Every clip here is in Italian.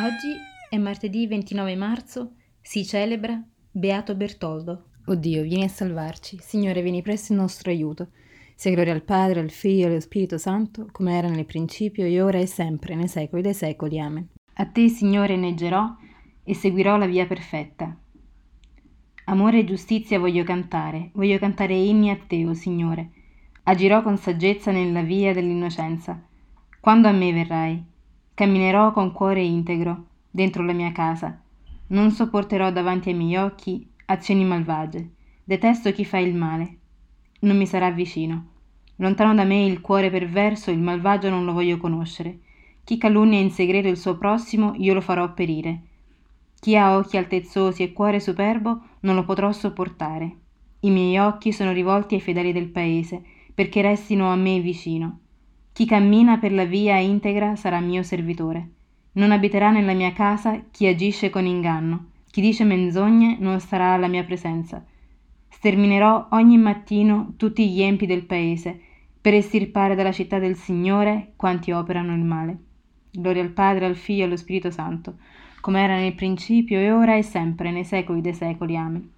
Oggi è martedì 29 marzo, si celebra Beato Bertoldo. O Dio, vieni a salvarci. Signore, vieni presto in nostro aiuto. Sia gloria al Padre, al Figlio e allo Spirito Santo, come era nel principio, e ora e sempre, nei secoli dei secoli. Amen. A te, Signore, neggerò e seguirò la via perfetta. Amore e giustizia voglio cantare, voglio cantare inni a te, o oh Signore. Agirò con saggezza nella via dell'innocenza. Quando a me verrai? Camminerò con cuore integro dentro la mia casa. Non sopporterò davanti ai miei occhi azioni malvagie. Detesto chi fa il male. Non mi sarà vicino. Lontano da me il cuore perverso, il malvagio non lo voglio conoscere. Chi calunnia in segreto il suo prossimo, io lo farò perire. Chi ha occhi altezzosi e cuore superbo, non lo potrò sopportare. I miei occhi sono rivolti ai fedeli del paese, perché restino a me vicino. Chi cammina per la via integra sarà mio servitore. Non abiterà nella mia casa chi agisce con inganno. Chi dice menzogne non starà alla mia presenza. Sterminerò ogni mattino tutti gli empi del paese, per estirpare dalla città del Signore quanti operano il male. Gloria al Padre, al Figlio e allo Spirito Santo, come era nel principio e ora e sempre, nei secoli dei secoli. Amen.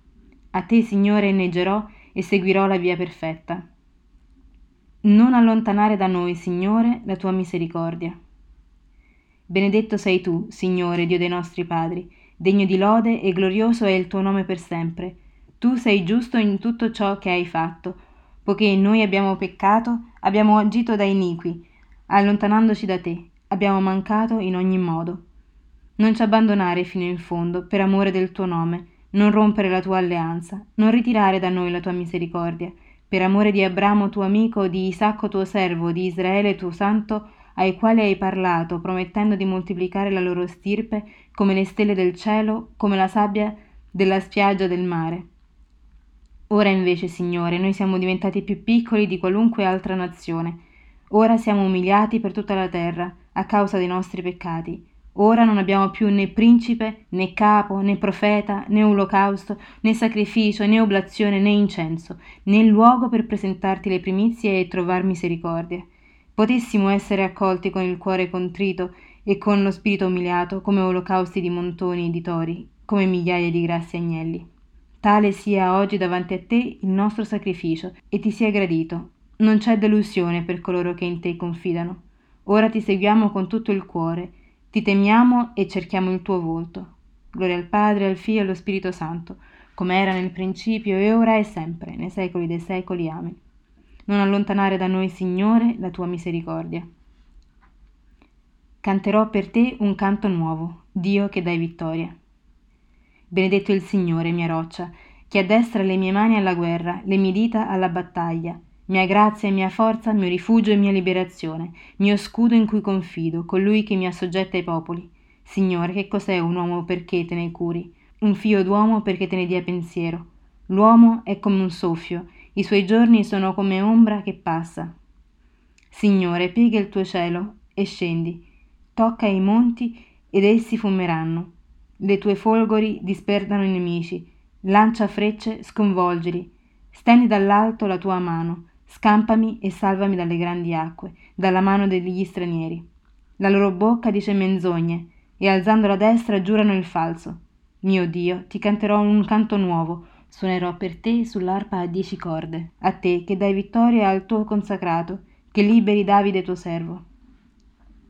A te, Signore, inneggerò e seguirò la via perfetta. Non allontanare da noi, Signore, la tua misericordia. Benedetto sei tu, Signore, Dio dei nostri padri, degno di lode e glorioso è il tuo nome per sempre. Tu sei giusto in tutto ciò che hai fatto, poiché noi abbiamo peccato, abbiamo agito da iniqui, allontanandoci da te, abbiamo mancato in ogni modo. Non ci abbandonare fino in fondo, per amore del tuo nome, non rompere la tua alleanza, non ritirare da noi la tua misericordia, per amore di Abramo tuo amico, di Isacco tuo servo, di Israele tuo santo, ai quali hai parlato, promettendo di moltiplicare la loro stirpe come le stelle del cielo, come la sabbia della spiaggia del mare. Ora invece, Signore, noi siamo diventati più piccoli di qualunque altra nazione. Ora siamo umiliati per tutta la terra, a causa dei nostri peccati. Ora non abbiamo più né principe, né capo, né profeta, né olocausto, né sacrificio, né oblazione, né incenso, né luogo per presentarti le primizie e trovar misericordia. Potessimo essere accolti con il cuore contrito e con lo spirito umiliato come olocausti di montoni e di tori, come migliaia di grassi agnelli. Tale sia oggi davanti a te il nostro sacrificio e ti sia gradito. Non c'è delusione per coloro che in te confidano. Ora ti seguiamo con tutto il cuore ti temiamo e cerchiamo il tuo volto. Gloria al Padre, al Figlio e allo Spirito Santo, come era nel principio e ora e sempre, nei secoli dei secoli. Amen. Non allontanare da noi, Signore, la tua misericordia. Canterò per te un canto nuovo, Dio che dai vittoria. Benedetto il Signore, mia roccia, che addestra le mie mani alla guerra, le mie dita alla battaglia mia grazia e mia forza, mio rifugio e mia liberazione, mio scudo in cui confido, colui che mi assoggetta ai popoli. Signore, che cos'è un uomo perché te ne curi? Un figlio d'uomo perché te ne dia pensiero? L'uomo è come un soffio, i suoi giorni sono come ombra che passa. Signore, piega il tuo cielo e scendi, tocca i monti ed essi fumeranno. Le tue folgori disperdano i nemici, lancia frecce, sconvolgili. Stendi dall'alto la tua mano, Scampami e salvami dalle grandi acque, dalla mano degli stranieri. La loro bocca dice menzogne, e alzando la destra giurano il falso. Mio Dio, ti canterò un canto nuovo, suonerò per te sull'arpa a dieci corde, a te che dai vittoria al tuo consacrato, che liberi Davide tuo servo.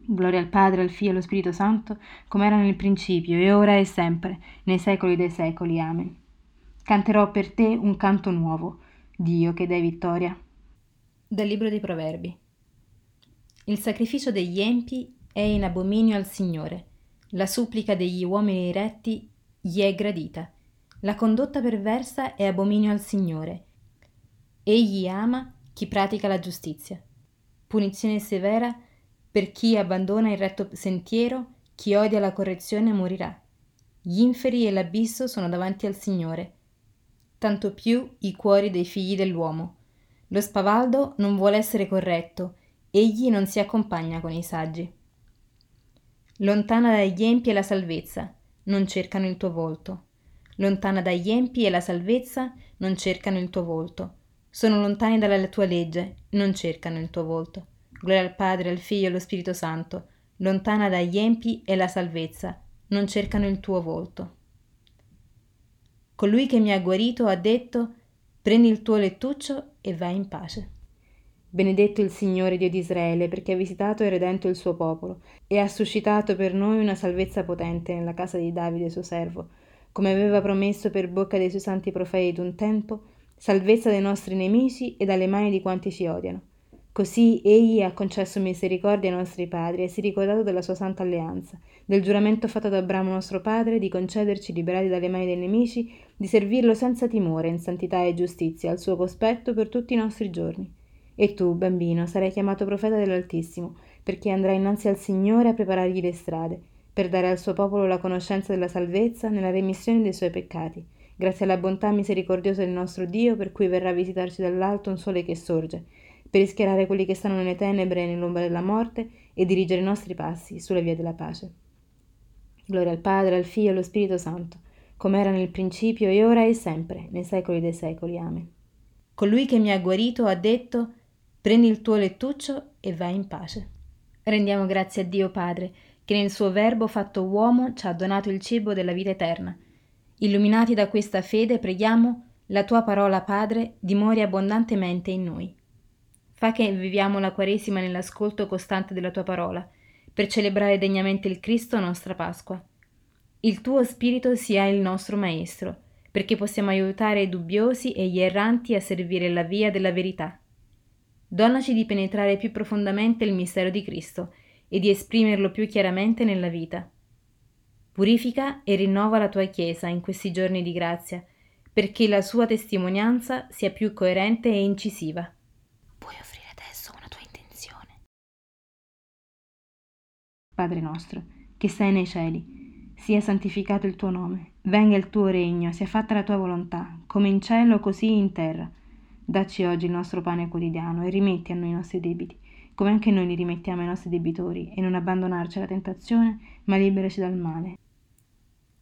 Gloria al Padre, al Figlio e allo Spirito Santo, come era nel principio, e ora e sempre, nei secoli dei secoli. Amen. Canterò per te un canto nuovo, Dio che dai vittoria. Dal Libro dei Proverbi. Il sacrificio degli empi è in abominio al Signore, la supplica degli uomini retti gli è gradita, la condotta perversa è abominio al Signore. Egli ama chi pratica la giustizia. Punizione severa per chi abbandona il retto sentiero, chi odia la correzione morirà. Gli inferi e l'abisso sono davanti al Signore, tanto più i cuori dei figli dell'uomo lo spavaldo non vuole essere corretto, egli non si accompagna con i saggi. Lontana dagli empi è la salvezza, non cercano il tuo volto. Lontana dagli empi è la salvezza, non cercano il tuo volto. Sono lontani dalla tua legge, non cercano il tuo volto. Gloria al Padre, al Figlio e allo Spirito Santo, lontana dagli empi è la salvezza, non cercano il tuo volto. Colui che mi ha guarito ha detto, prendi il tuo lettuccio e vai in pace. Benedetto il Signore Dio di Israele, perché ha visitato e redento il suo popolo, e ha suscitato per noi una salvezza potente nella casa di Davide suo servo, come aveva promesso per bocca dei suoi santi profeti d'un tempo, salvezza dai nostri nemici e dalle mani di quanti ci odiano. Così egli ha concesso misericordia ai nostri padri e si è ricordato della sua santa alleanza, del giuramento fatto ad Abramo nostro padre di concederci, liberati dalle mani dei nemici, di servirlo senza timore, in santità e giustizia, al suo cospetto per tutti i nostri giorni. E tu, bambino, sarai chiamato profeta dell'Altissimo, perché andrai innanzi al Signore a preparargli le strade, per dare al suo popolo la conoscenza della salvezza nella remissione dei suoi peccati, grazie alla bontà misericordiosa del nostro Dio, per cui verrà a visitarci dall'alto un sole che sorge, per rischiarare quelli che stanno nelle tenebre e nell'ombra della morte e dirigere i nostri passi sulla via della pace. Gloria al Padre, al Figlio e allo Spirito Santo, come era nel principio e ora e sempre, nei secoli dei secoli. Amen. Colui che mi ha guarito ha detto Prendi il tuo lettuccio e vai in pace. Rendiamo grazie a Dio Padre, che nel suo Verbo fatto uomo ci ha donato il cibo della vita eterna. Illuminati da questa fede, preghiamo, la tua parola, Padre, dimori abbondantemente in noi. Fa che viviamo la Quaresima nell'ascolto costante della tua parola, per celebrare degnamente il Cristo nostra Pasqua. Il tuo Spirito sia il nostro Maestro, perché possiamo aiutare i dubbiosi e gli erranti a servire la via della verità. Donaci di penetrare più profondamente il mistero di Cristo e di esprimerlo più chiaramente nella vita. Purifica e rinnova la tua Chiesa in questi giorni di grazia, perché la sua testimonianza sia più coerente e incisiva. Padre nostro, che sei nei cieli, sia santificato il tuo nome, venga il tuo regno, sia fatta la tua volontà, come in cielo così in terra. Dacci oggi il nostro pane quotidiano e rimetti a noi i nostri debiti, come anche noi li rimettiamo ai nostri debitori, e non abbandonarci alla tentazione, ma liberaci dal male.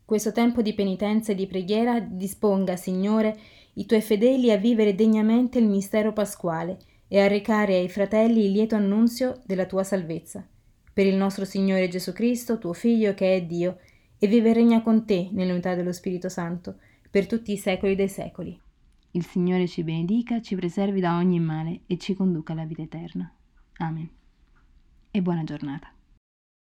Questo tempo di penitenza e di preghiera disponga, Signore, i tuoi fedeli a vivere degnamente il mistero pasquale e a recare ai fratelli il lieto annunzio della tua salvezza. Per il nostro Signore Gesù Cristo, tuo Figlio, che è Dio, e vive e regna con te nell'unità dello Spirito Santo, per tutti i secoli dei secoli. Il Signore ci benedica, ci preservi da ogni male e ci conduca alla vita eterna. Amen. E buona giornata.